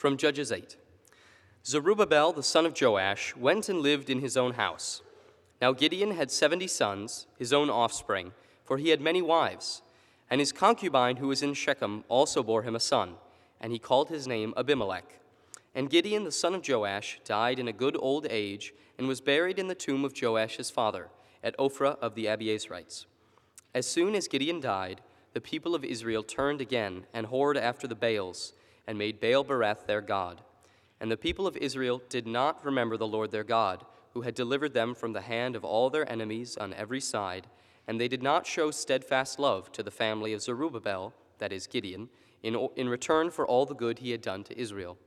From Judges 8 Jerubbaal, the son of Joash, went and lived in his own house. Now Gideon had seventy sons, his own offspring, for he had many wives. And his concubine, who was in Shechem, also bore him a son, and he called his name Abimelech. And Gideon, the son of Joash, died in a good old age, and was buried in the tomb of Joash his father, at Ophrah of the Abiezrites. As soon as Gideon died, the people of Israel turned again and whored after the Baals, and made Baal Berith their god. And the people of Israel did not remember the Lord their God, who had delivered them from the hand of all their enemies on every side, and they did not show steadfast love to the family of Jerubbaal, that is Gideon, in, in return for all the good he had done to Israel.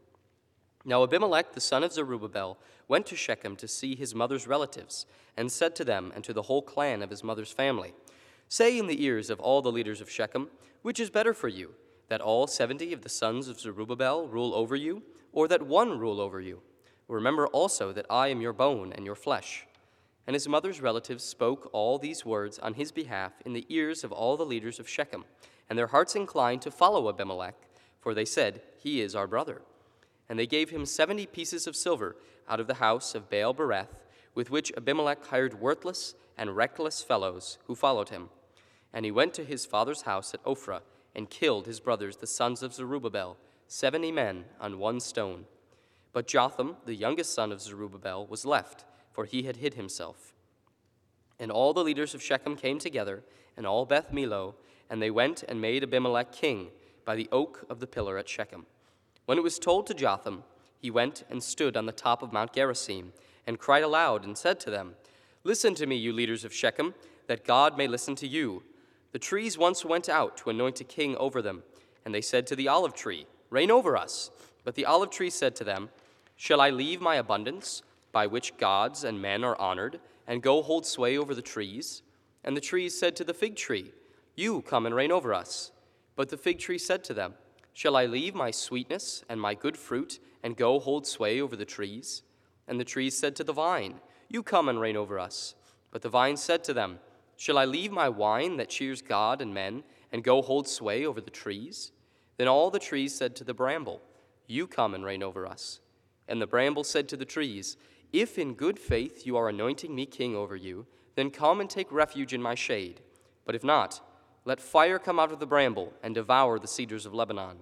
Now Abimelech, the son of Jerubbaal, went to Shechem to see his mother's relatives, and said to them and to the whole clan of his mother's family, Say in the ears of all the leaders of Shechem, which is better for you, that all seventy of the sons of Jerubbaal rule over you, or that one rule over you? Remember also that I am your bone and your flesh. And his mother's relatives spoke all these words on his behalf in the ears of all the leaders of Shechem, and their hearts inclined to follow Abimelech, for they said, He is our brother. And they gave him seventy pieces of silver out of the house of Baal Berith, with which Abimelech hired worthless and reckless fellows who followed him. And he went to his father's house at Ophrah and killed his brothers, the sons of Jerubbaal, seventy men on one stone. But Jotham, the youngest son of Jerubbaal, was left, for he had hid himself. And all the leaders of Shechem came together, and all Beth Millo, and they went and made Abimelech king by the oak of the pillar at Shechem. When it was told to Jotham, he went and stood on the top of Mount Gerizim, and cried aloud, and said to them, Listen to me, you leaders of Shechem, that God may listen to you. The trees once went out to anoint a king over them, and they said to the olive tree, Reign over us. But the olive tree said to them, Shall I leave my abundance, by which gods and men are honored, and go hold sway over the trees? And the trees said to the fig tree, You come and reign over us. But the fig tree said to them, Shall I leave my sweetness and my good fruit, and go hold sway over the trees? And the trees said to the vine, You come and reign over us. But the vine said to them, Shall I leave my wine that cheers God and men, and go hold sway over the trees? Then all the trees said to the bramble, You come and reign over us. And the bramble said to the trees, If in good faith you are anointing me king over you, then come and take refuge in my shade. But if not, let fire come out of the bramble and devour the cedars of Lebanon.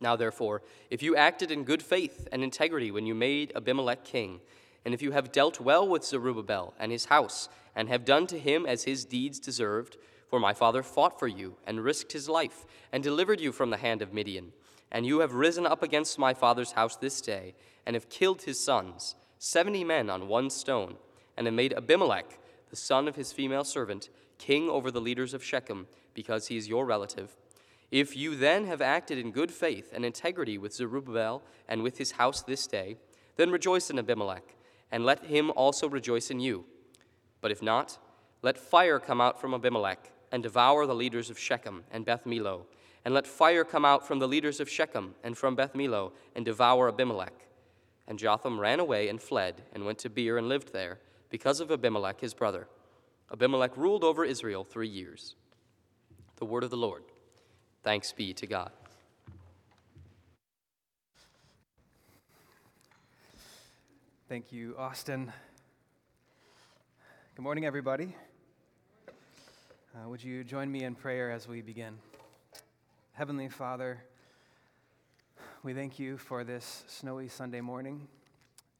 Now, therefore, if you acted in good faith and integrity when you made Abimelech king, and if you have dealt well with Jerubbaal and his house, and have done to him as his deeds deserved, for my father fought for you and risked his life and delivered you from the hand of Midian, and you have risen up against my father's house this day, and have killed his sons, seventy men on one stone, and have made Abimelech, the son of his female servant, king over the leaders of Shechem, because he is your relative. If you then have acted in good faith and integrity with Jerubbaal and with his house this day, then rejoice in Abimelech, and let him also rejoice in you. But if not, let fire come out from Abimelech and devour the leaders of Shechem and Beth Millo, and let fire come out from the leaders of Shechem and from Beth Millo and devour Abimelech. And Jotham ran away and fled and went to Beer and lived there because of Abimelech his brother. Abimelech ruled over Israel three years. The word of the Lord. Thanks be to God. Thank you, Austin. Good morning, everybody. Uh, would you join me in prayer as we begin? Heavenly Father, we thank you for this snowy Sunday morning,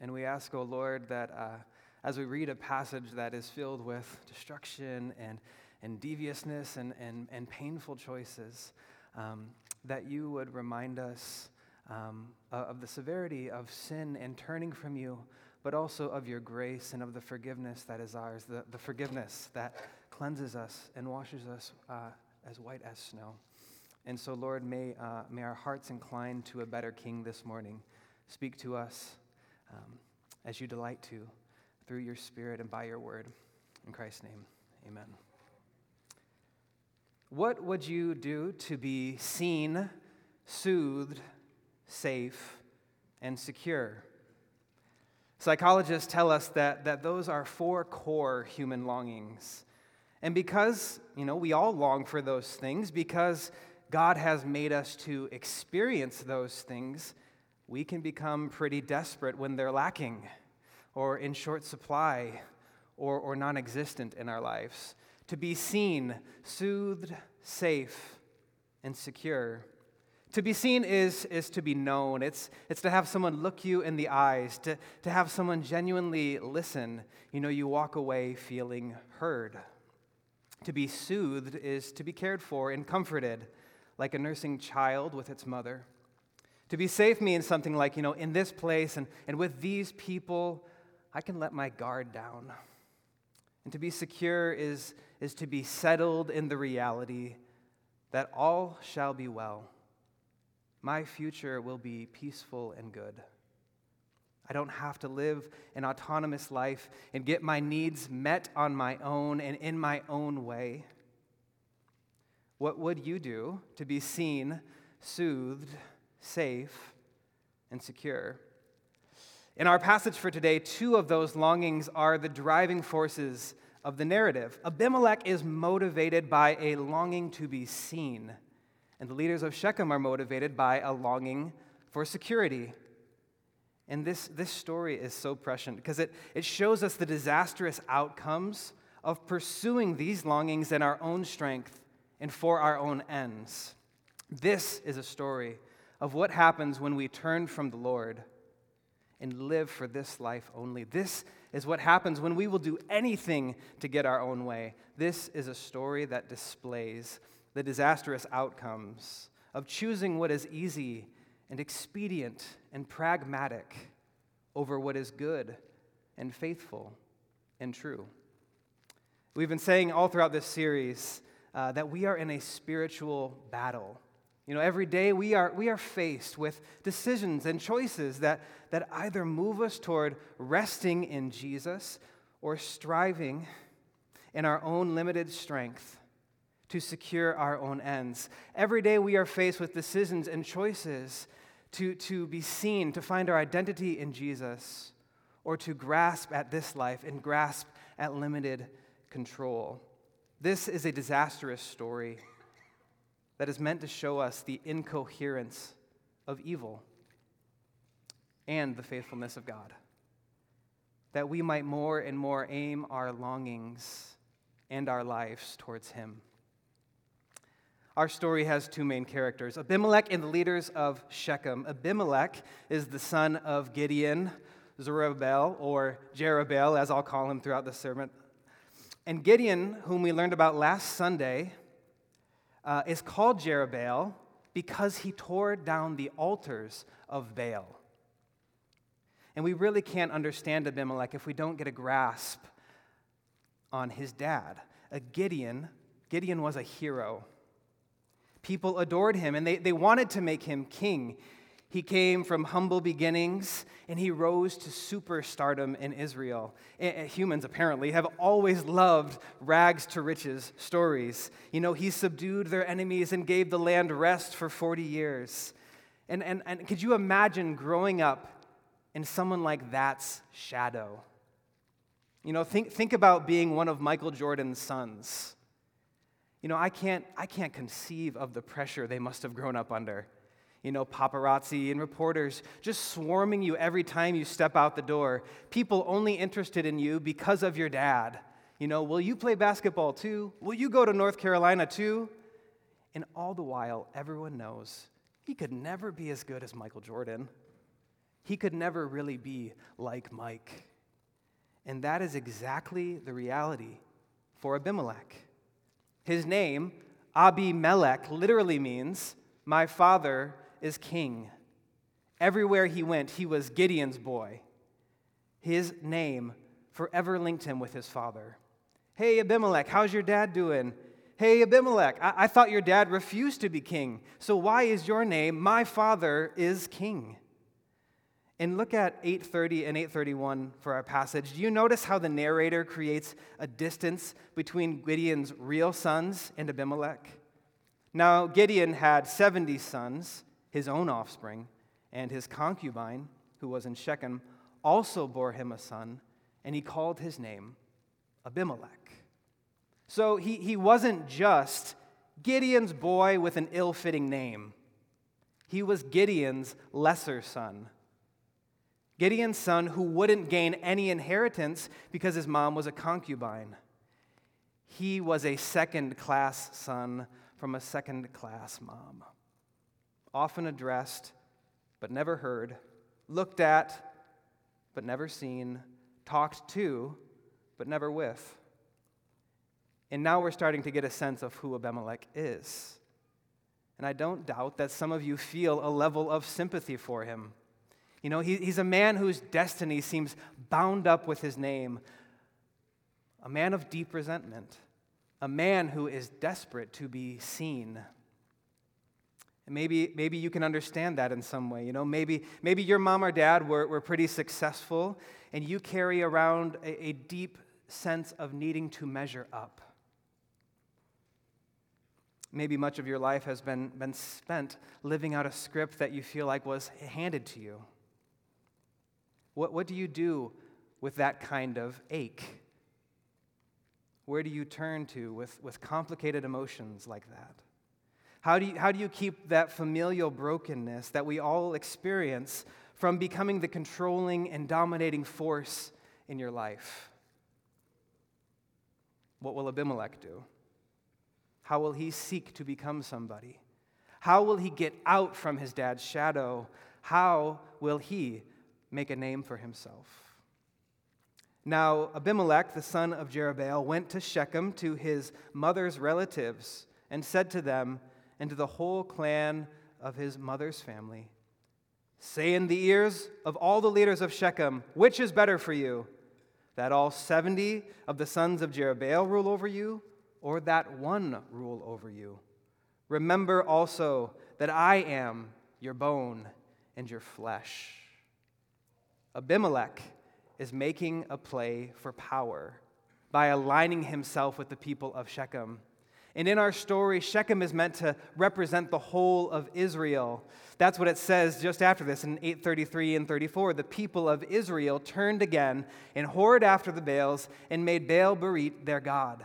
and we ask, O oh Lord, that uh, as we read a passage that is filled with destruction and, and deviousness and, and, and painful choices, um, that you would remind us um, of the severity of sin and turning from you, but also of your grace and of the forgiveness that is ours, the, the forgiveness that cleanses us and washes us uh, as white as snow. And so, Lord, may, uh, may our hearts incline to a better King this morning. Speak to us um, as you delight to through your Spirit and by your word. In Christ's name, amen. What would you do to be seen, soothed, safe, and secure? Psychologists tell us that, that those are four core human longings. And because, you know, we all long for those things, because God has made us to experience those things, we can become pretty desperate when they're lacking or in short supply or, or non existent in our lives. To be seen, soothed, safe, and secure. To be seen is, is to be known. It's, it's to have someone look you in the eyes, to, to have someone genuinely listen. You know, you walk away feeling heard. To be soothed is to be cared for and comforted, like a nursing child with its mother. To be safe means something like, you know, in this place and, and with these people, I can let my guard down. And to be secure is, is to be settled in the reality that all shall be well. My future will be peaceful and good. I don't have to live an autonomous life and get my needs met on my own and in my own way. What would you do to be seen, soothed, safe, and secure? In our passage for today, two of those longings are the driving forces of the narrative. Abimelech is motivated by a longing to be seen, and the leaders of Shechem are motivated by a longing for security. And this, this story is so prescient because it, it shows us the disastrous outcomes of pursuing these longings in our own strength and for our own ends. This is a story of what happens when we turn from the Lord and live for this life only. This is what happens when we will do anything to get our own way. This is a story that displays the disastrous outcomes of choosing what is easy and expedient and pragmatic over what is good and faithful and true. We've been saying all throughout this series uh, that we are in a spiritual battle. You know, every day we are, we are faced with decisions and choices that, that either move us toward resting in Jesus or striving in our own limited strength to secure our own ends. Every day we are faced with decisions and choices to, to be seen, to find our identity in Jesus, or to grasp at this life and grasp at limited control. This is a disastrous story that is meant to show us the incoherence of evil and the faithfulness of God. That we might more and more aim our longings and our lives towards Him. Our story has two main characters Abimelech and the leaders of Shechem. Abimelech is the son of Gideon, Zerubbabel, or Jerubbaal, as I'll call him throughout the sermon. And Gideon, whom we learned about last Sunday, uh, is called Jerubbaal because he tore down the altars of Baal. And we really can't understand Abimelech if we don't get a grasp on his dad. A Gideon, Gideon was a hero. People adored him and they, they wanted to make him king. He came from humble beginnings and he rose to superstardom in Israel. Humans, apparently, have always loved rags to riches stories. You know, he subdued their enemies and gave the land rest for 40 years. And, and, and could you imagine growing up in someone like that's shadow? You know, think, think about being one of Michael Jordan's sons. You know, I can't, I can't conceive of the pressure they must have grown up under you know, paparazzi and reporters just swarming you every time you step out the door. People only interested in you because of your dad. You know, will you play basketball too? Will you go to North Carolina too? And all the while, everyone knows he could never be as good as Michael Jordan. He could never really be like Mike. And that is exactly the reality for Abimelech. His name, Abimelech, literally means my father is king. Everywhere he went, he was Gideon's boy. His name forever linked him with his father. Hey, Abimelech, how's your dad doing? Hey, Abimelech, I-, I thought your dad refused to be king. So why is your name, my father is king? And look at 830 and 831 for our passage. Do you notice how the narrator creates a distance between Gideon's real sons and Abimelech? Now, Gideon had 70 sons, his own offspring, and his concubine, who was in Shechem, also bore him a son, and he called his name Abimelech. So he, he wasn't just Gideon's boy with an ill fitting name, He was Gideon's lesser son. Gideon's son who wouldn't gain any inheritance because his mom was a concubine. He was a second class son from a second class mom. Often addressed, but never heard, looked at, but never seen, talked to, but never with. And now we're starting to get a sense of who Abimelech is. And I don't doubt that some of you feel a level of sympathy for him. You know, he, he's a man whose destiny seems bound up with his name, a man of deep resentment, a man who is desperate to be seen. And maybe, maybe you can understand that in some way. You know, maybe, maybe your mom or dad were, were pretty successful, and you carry around a, a deep sense of needing to measure up. Maybe much of your life has been, been spent living out a script that you feel like was handed to you. What, what do you do with that kind of ache? Where do you turn to with, with complicated emotions like that? How do, you, how do you keep that familial brokenness that we all experience from becoming the controlling and dominating force in your life? What will Abimelech do? How will he seek to become somebody? How will he get out from his dad's shadow? How will he make a name for himself. Now, Abimelech, the son of Jerubbaal, went to Shechem to his mother's relatives and said to them and to the whole clan of his mother's family, Say in the ears of all the leaders of Shechem, which is better for you, that all 70 of the sons of Jerubbaal rule over you, or that one rule over you? Remember also that I am your bone and your flesh. Abimelech is making a play for power by aligning himself with the people of Shechem. And in our story, Shechem is meant to represent the whole of Israel. That's what it says just after this in 833 and 34. The people of Israel turned again and whored after the Baals and made Baal Berith their God.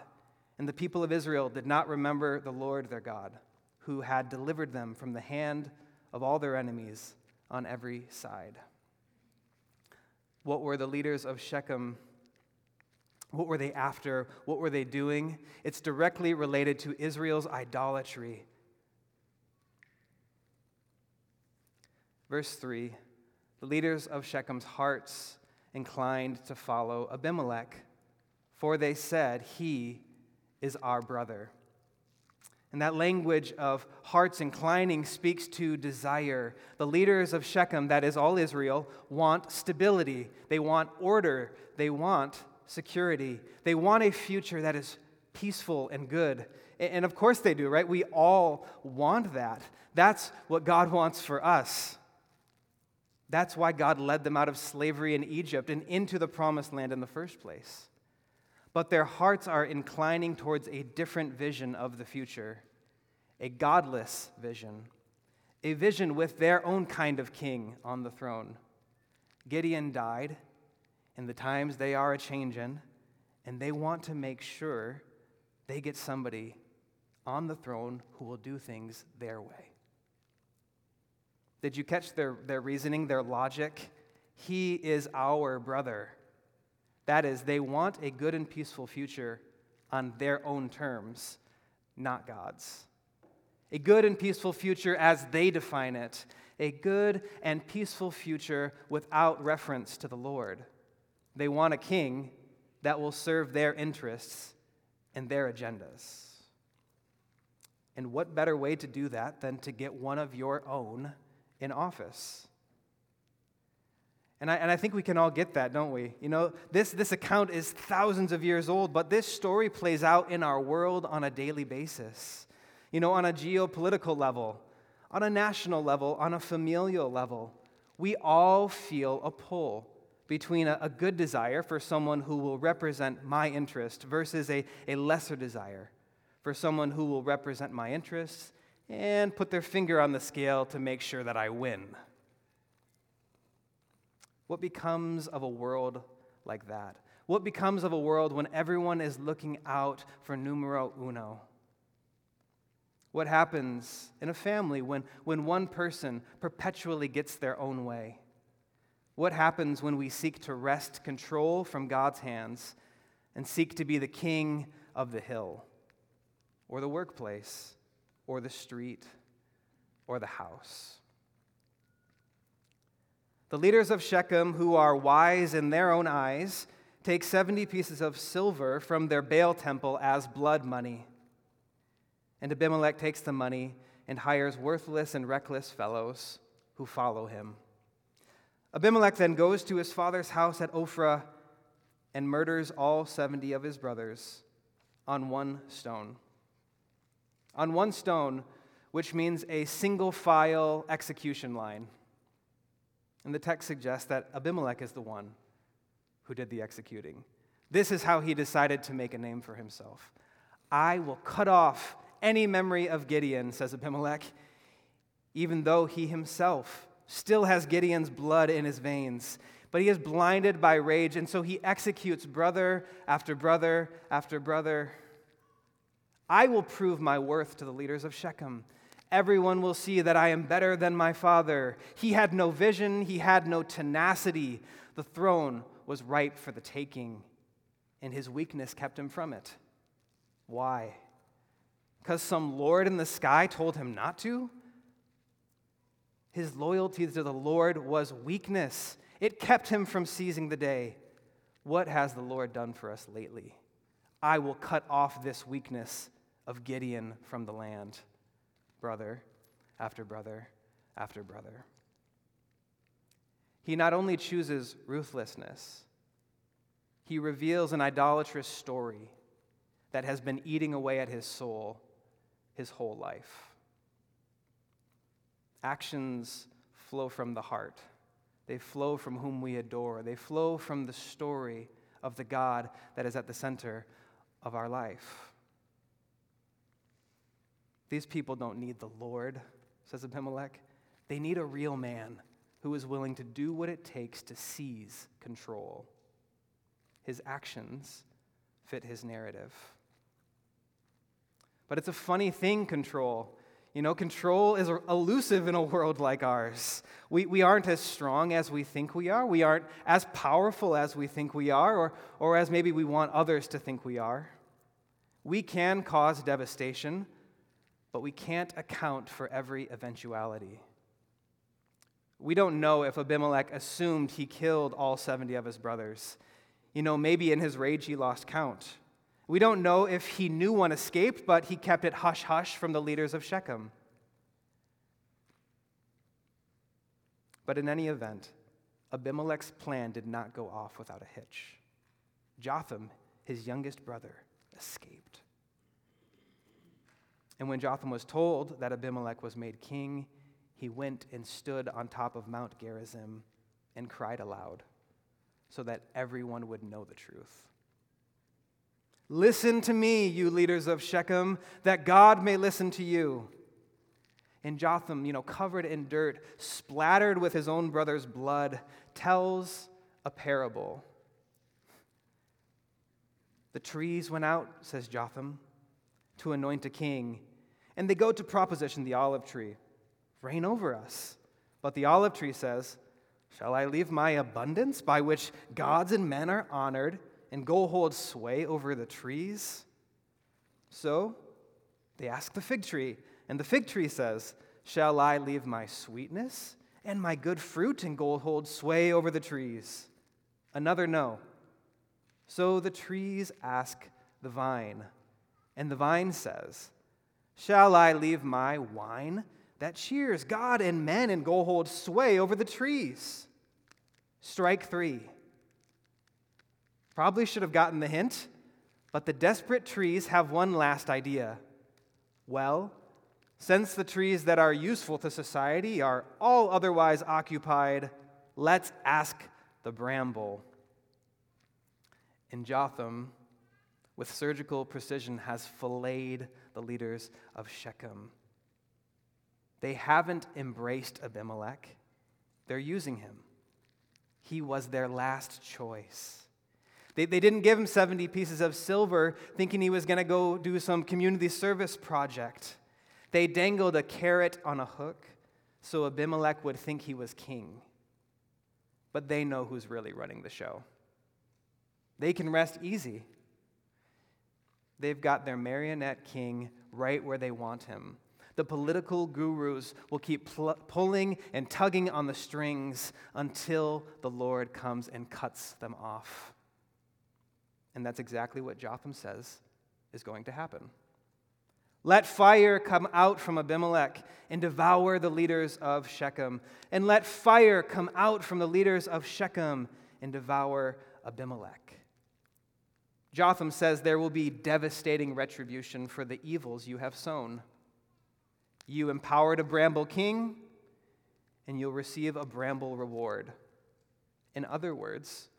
And the people of Israel did not remember the Lord their God, who had delivered them from the hand of all their enemies on every side. What were the leaders of Shechem? What were they after? What were they doing? It's directly related to Israel's idolatry. Verse 3 The leaders of Shechem's hearts inclined to follow Abimelech, for they said, He is our brother. And that language of hearts inclining speaks to desire. The leaders of Shechem, that is all Israel, want stability. They want order. They want security. They want a future that is peaceful and good. And of course they do, right? We all want that. That's what God wants for us. That's why God led them out of slavery in Egypt and into the promised land in the first place but their hearts are inclining towards a different vision of the future, a godless vision, a vision with their own kind of king on the throne. Gideon died, and the times they are a changin', and they want to make sure they get somebody on the throne who will do things their way. Did you catch their, their reasoning, their logic? He is our brother. That is, they want a good and peaceful future on their own terms, not God's. A good and peaceful future as they define it, a good and peaceful future without reference to the Lord. They want a king that will serve their interests and their agendas. And what better way to do that than to get one of your own in office? And I, and I think we can all get that, don't we? You know, this, this account is thousands of years old, but this story plays out in our world on a daily basis. You know, on a geopolitical level, on a national level, on a familial level. We all feel a pull between a, a good desire for someone who will represent my interest versus a, a lesser desire for someone who will represent my interests and put their finger on the scale to make sure that I win. What becomes of a world like that? What becomes of a world when everyone is looking out for numero uno? What happens in a family when, when one person perpetually gets their own way? What happens when we seek to wrest control from God's hands and seek to be the king of the hill, or the workplace, or the street, or the house? The leaders of Shechem, who are wise in their own eyes, take 70 pieces of silver from their Baal temple as blood money. And Abimelech takes the money and hires worthless and reckless fellows who follow him. Abimelech then goes to his father's house at Ophrah and murders all 70 of his brothers on one stone. On one stone, which means a single file execution line. And the text suggests that Abimelech is the one who did the executing. This is how he decided to make a name for himself. I will cut off any memory of Gideon, says Abimelech, even though he himself still has Gideon's blood in his veins. But he is blinded by rage, and so he executes brother after brother after brother. I will prove my worth to the leaders of Shechem. Everyone will see that I am better than my father. He had no vision, he had no tenacity. The throne was ripe for the taking, and his weakness kept him from it. Why? Because some Lord in the sky told him not to? His loyalty to the Lord was weakness. It kept him from seizing the day. What has the Lord done for us lately? I will cut off this weakness of Gideon from the land, brother after brother after brother. He not only chooses ruthlessness, he reveals an idolatrous story that has been eating away at his soul his whole life. Actions flow from the heart. They flow from whom we adore. They flow from the story of the God that is at the center of our life. These people don't need the Lord, says Abimelech. They need a real man who is willing to do what it takes to seize control. His actions fit his narrative. But it's a funny thing, control. You know, control is elusive in a world like ours. We, we aren't as strong as we think we are. We aren't as powerful as we think we are, or, or as maybe we want others to think we are. We can cause devastation, but we can't account for every eventuality. We don't know if Abimelech assumed he killed all 70 of his brothers. You know, maybe in his rage he lost count. We don't know if he knew one escaped, but he kept it hush hush from the leaders of Shechem. But in any event, Abimelech's plan did not go off without a hitch. Jotham, his youngest brother, escaped. And when Jotham was told that Abimelech was made king, he went and stood on top of Mount Gerizim and cried aloud so that everyone would know the truth. Listen to me, you leaders of Shechem, that God may listen to you. And Jotham, you know, covered in dirt, splattered with his own brother's blood, tells a parable. The trees went out, says Jotham, to anoint a king, and they go to proposition the olive tree reign over us. But the olive tree says, Shall I leave my abundance by which gods and men are honored and go hold sway over the trees? So they ask the fig tree, and the fig tree says, Shall I leave my sweetness and my good fruit and go hold sway over the trees? Another no. So the trees ask the vine, and the vine says, Shall I leave my wine that cheers God and men and go hold sway over the trees. Strike three. Probably should have gotten the hint, but the desperate trees have one last idea. Well, since the trees that are useful to society are all otherwise occupied, let's ask the bramble. And Jotham, with surgical precision, has filleted the leaders of Shechem. They haven't embraced Abimelech, they're using him. He was their last choice. They, they didn't give him 70 pieces of silver thinking he was going to go do some community service project. They dangled a carrot on a hook so Abimelech would think he was king. But they know who's really running the show. They can rest easy. They've got their marionette king right where they want him. The political gurus will keep pl- pulling and tugging on the strings until the Lord comes and cuts them off. And that's exactly what Jotham says is going to happen. Let fire come out from Abimelech and devour the leaders of Shechem. And let fire come out from the leaders of Shechem and devour Abimelech. Jotham says there will be devastating retribution for the evils you have sown. You empowered a bramble king, and you'll receive a bramble reward. In other words,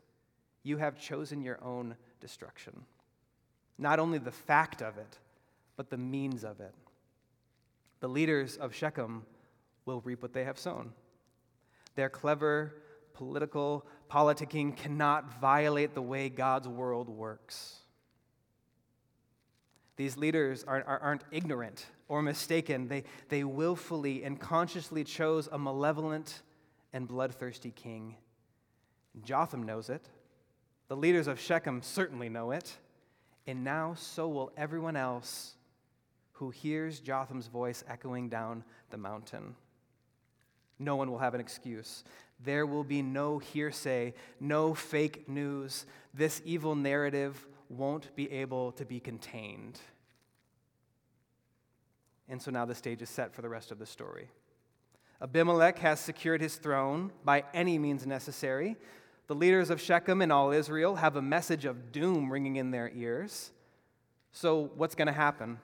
you have chosen your own destruction. Not only the fact of it, but the means of it. The leaders of Shechem will reap what they have sown. Their clever political politicking cannot violate the way God's world works. These leaders aren't, aren't ignorant or mistaken. They, they willfully and consciously chose a malevolent and bloodthirsty king. Jotham knows it. The leaders of Shechem certainly know it. And now so will everyone else who hears Jotham's voice echoing down the mountain. No one will have an excuse. There will be no hearsay, no fake news. This evil narrative won't be able to be contained. And so now the stage is set for the rest of the story. Abimelech has secured his throne by any means necessary. The leaders of Shechem and all Israel have a message of doom ringing in their ears. So, what's going to happen?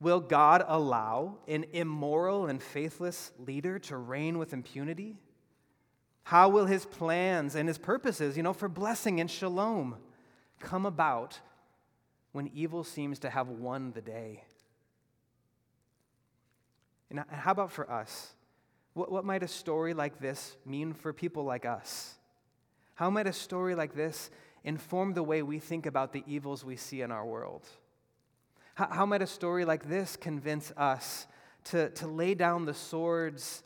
Will God allow an immoral and faithless leader to reign with impunity? How will his plans and his purposes, you know, for blessing and shalom come about when evil seems to have won the day? And how about for us? What, what might a story like this mean for people like us? How might a story like this inform the way we think about the evils we see in our world? How, how might a story like this convince us to, to lay down the swords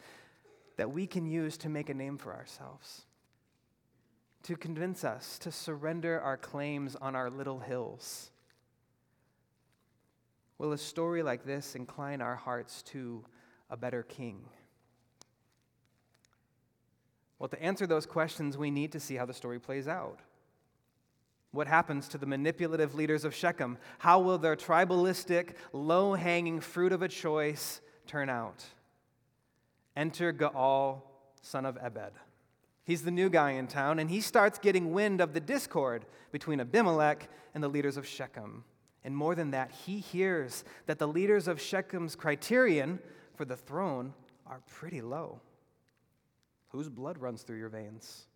that we can use to make a name for ourselves? To convince us to surrender our claims on our little hills? Will a story like this incline our hearts to a better king? Well, to answer those questions, we need to see how the story plays out. What happens to the manipulative leaders of Shechem? How will their tribalistic, low hanging fruit of a choice turn out? Enter Gaal, son of Ebed. He's the new guy in town, and he starts getting wind of the discord between Abimelech and the leaders of Shechem. And more than that, he hears that the leaders of Shechem's criterion for the throne are pretty low. Whose blood runs through your veins?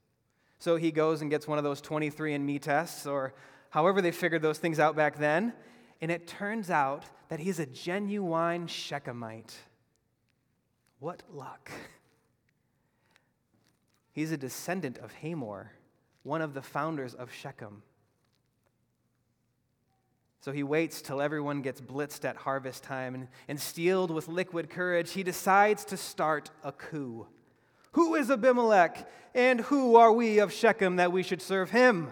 So he goes and gets one of those 23andMe tests, or however they figured those things out back then, and it turns out that he's a genuine Shechemite. What luck! He's a descendant of Hamor, one of the founders of Shechem. So he waits till everyone gets blitzed at harvest time, and, and steeled with liquid courage, he decides to start a coup. Who is Abimelech? And who are we of Shechem that we should serve him?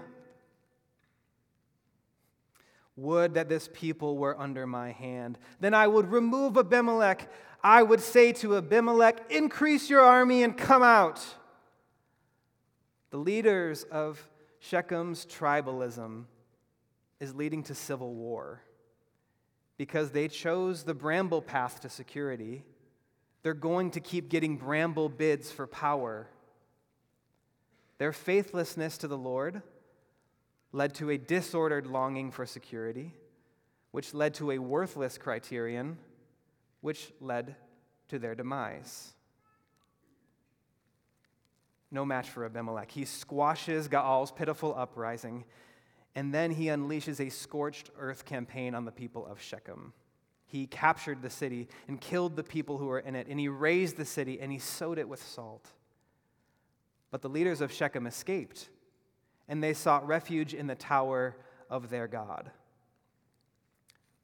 Would that this people were under my hand. Then I would remove Abimelech. I would say to Abimelech, Increase your army and come out. The leaders of Shechem's tribalism is leading to civil war because they chose the bramble path to security they're going to keep getting bramble bids for power. Their faithlessness to the Lord led to a disordered longing for security, which led to a worthless criterion, which led to their demise. No match for Abimelech. He squashes Gaal's pitiful uprising, and then he unleashes a scorched earth campaign on the people of Shechem. He captured the city and killed the people who were in it, and he razed the city and he sowed it with salt. But the leaders of Shechem escaped, and they sought refuge in the tower of their God.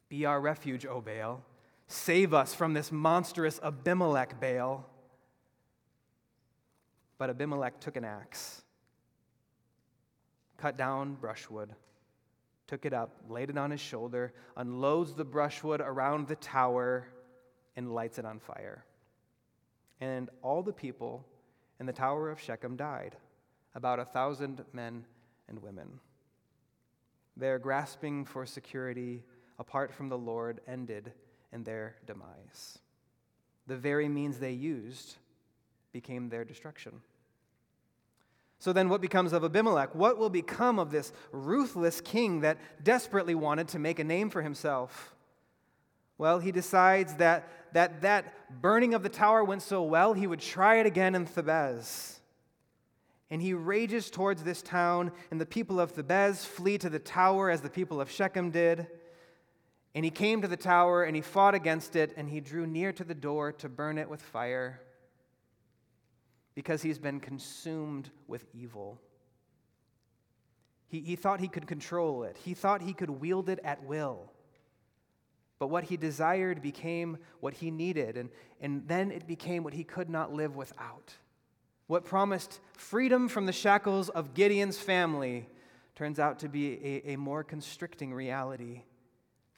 Be our refuge, O Baal. Save us from this monstrous Abimelech, Baal. But Abimelech took an axe, cut down brushwood, took it up, laid it on his shoulder, unloads the brushwood around the tower, and lights it on fire. And all the people in the tower of Shechem died, about a thousand men and women. Their grasping for security apart from the Lord ended in their demise. The very means they used became their destruction. So then, what becomes of Abimelech? What will become of this ruthless king that desperately wanted to make a name for himself? Well, he decides that that, that burning of the tower went so well, he would try it again in Thebez. And he rages towards this town, and the people of Thebez flee to the tower as the people of Shechem did. And he came to the tower, and he fought against it, and he drew near to the door to burn it with fire because he's been consumed with evil. He, he thought he could control it, he thought he could wield it at will. But what he desired became what he needed, and, and then it became what he could not live without. What promised freedom from the shackles of Gideon's family turns out to be a, a more constricting reality.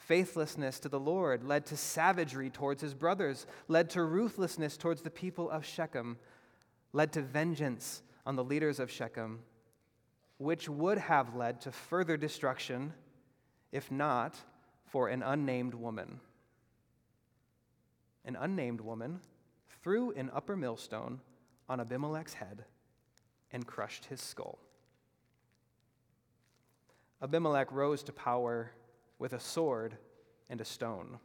Faithlessness to the Lord led to savagery towards his brothers, led to ruthlessness towards the people of Shechem, led to vengeance on the leaders of Shechem, which would have led to further destruction if not for an unnamed woman. An unnamed woman threw an upper millstone on Abimelech's head and crushed his skull. Abimelech rose to power with a sword and a stone,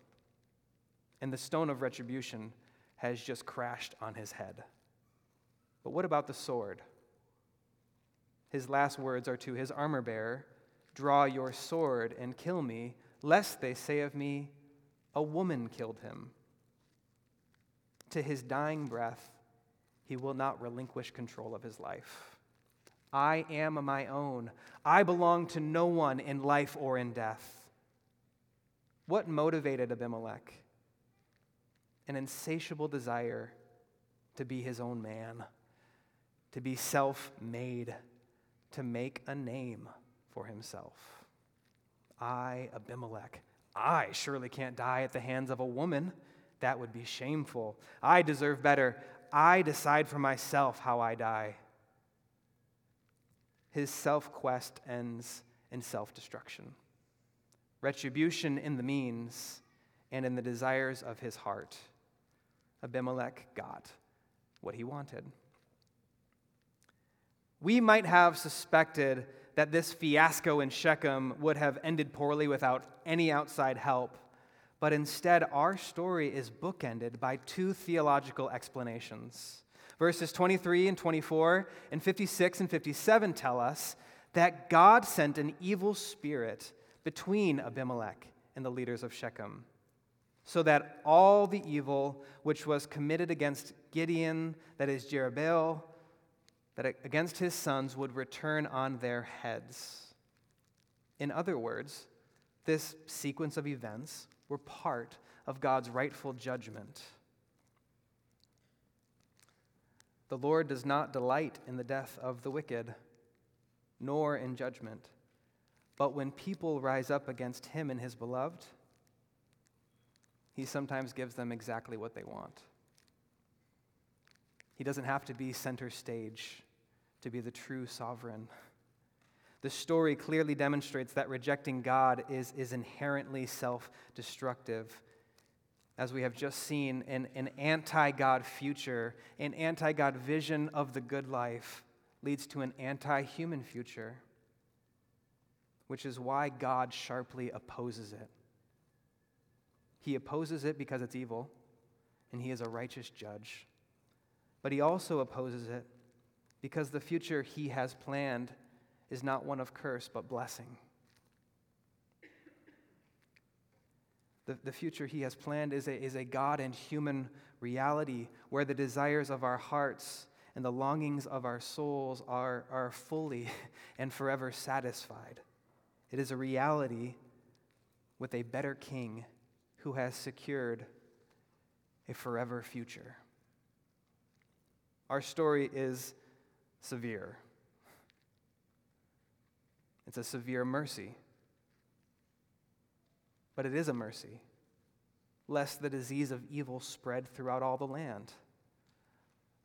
and the stone of retribution has just crashed on his head. But what about the sword? His last words are to his armor bearer Draw your sword and kill me, lest they say of me, A woman killed him. To his dying breath, he will not relinquish control of his life. I am my own. I belong to no one in life or in death. What motivated Abimelech? An insatiable desire to be his own man to be self made, to make a name for himself. I, Abimelech, I surely can't die at the hands of a woman. That would be shameful. I deserve better. I decide for myself how I die. His self quest ends in self destruction. Retribution in the means and in the desires of his heart. Abimelech got what he wanted. We might have suspected that this fiasco in Shechem would have ended poorly without any outside help, but instead, our story is bookended by two theological explanations. Verses 23 and 24 and 56 and 57 tell us that God sent an evil spirit between Abimelech and the leaders of Shechem, so that all the evil which was committed against Gideon, that is Jerubbaal, that against his sons would return on their heads. In other words, this sequence of events were part of God's rightful judgment. The Lord does not delight in the death of the wicked, nor in judgment. But when people rise up against him and his beloved, he sometimes gives them exactly what they want. He doesn't have to be center stage to be the true sovereign. The story clearly demonstrates that rejecting God is, is inherently self destructive. As we have just seen, an, an anti God future, an anti God vision of the good life leads to an anti human future, which is why God sharply opposes it. He opposes it because it's evil, and He is a righteous judge. But he also opposes it because the future he has planned is not one of curse, but blessing. The, the future he has planned is a, is a God and human reality where the desires of our hearts and the longings of our souls are, are fully and forever satisfied. It is a reality with a better king who has secured a forever future. Our story is severe. It's a severe mercy. But it is a mercy, lest the disease of evil spread throughout all the land,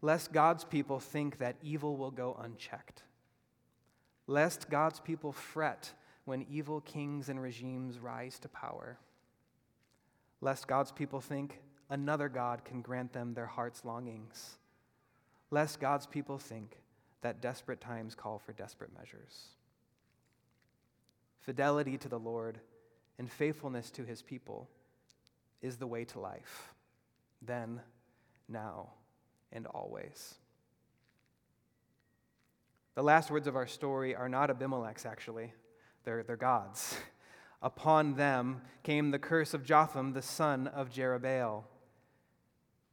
lest God's people think that evil will go unchecked, lest God's people fret when evil kings and regimes rise to power, lest God's people think another God can grant them their heart's longings, lest God's people think that desperate times call for desperate measures. Fidelity to the Lord and faithfulness to his people is the way to life, then, now, and always. The last words of our story are not Abimelech's, actually, they're, they're God's. Upon them came the curse of Jotham, the son of Jerubbaal,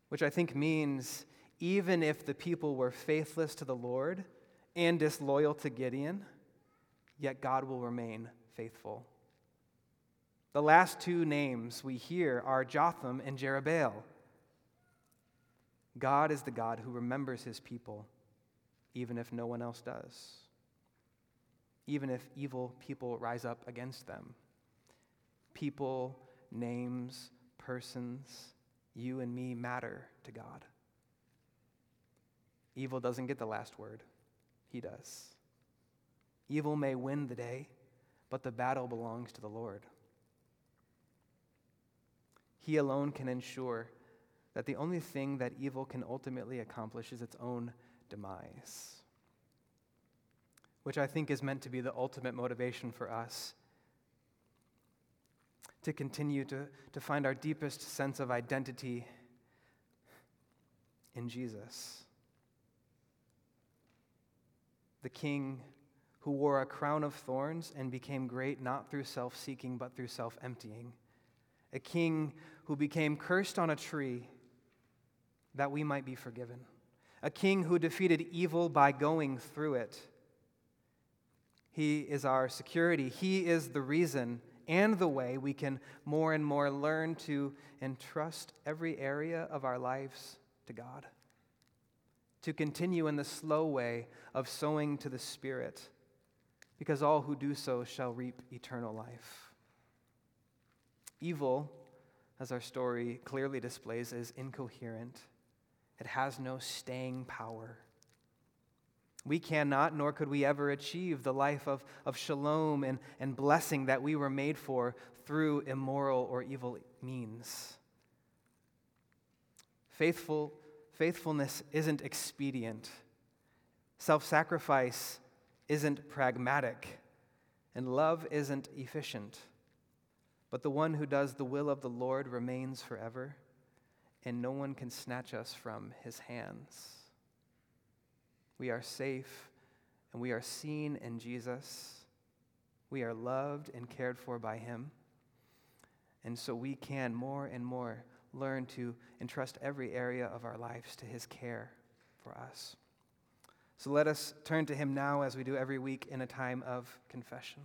which I think means even if the people were faithless to the Lord and disloyal to Gideon, yet God will remain faithful. The last two names we hear are Jotham and Jerubbaal. God is the God who remembers his people, even if no one else does, even if evil people rise up against them. People, names, persons, you and me matter to God. Evil doesn't get the last word, he does. Evil may win the day, but the battle belongs to the Lord. He alone can ensure that the only thing that evil can ultimately accomplish is its own demise, which I think is meant to be the ultimate motivation for us to continue to, to find our deepest sense of identity in Jesus. The King who wore a crown of thorns and became great not through self seeking, but through self emptying a king who became cursed on a tree that we might be forgiven, a king who defeated evil by going through it. He is our security. He is the reason and the way we can more and more learn to entrust every area of our lives to God. To continue in the slow way of sowing to the Spirit, because all who do so shall reap eternal life. Evil, as our story clearly displays, is incoherent. It has no staying power. We cannot, nor could we ever achieve the life of, of shalom and, and blessing that we were made for through immoral or evil means. Faithful, faithfulness isn't expedient. Self sacrifice isn't pragmatic. And love isn't efficient. But the one who does the will of the Lord remains forever, and no one can snatch us from his hands. We are safe and we are seen in Jesus. We are loved and cared for by him. And so we can more and more learn to entrust every area of our lives to his care for us. So let us turn to him now as we do every week in a time of confession.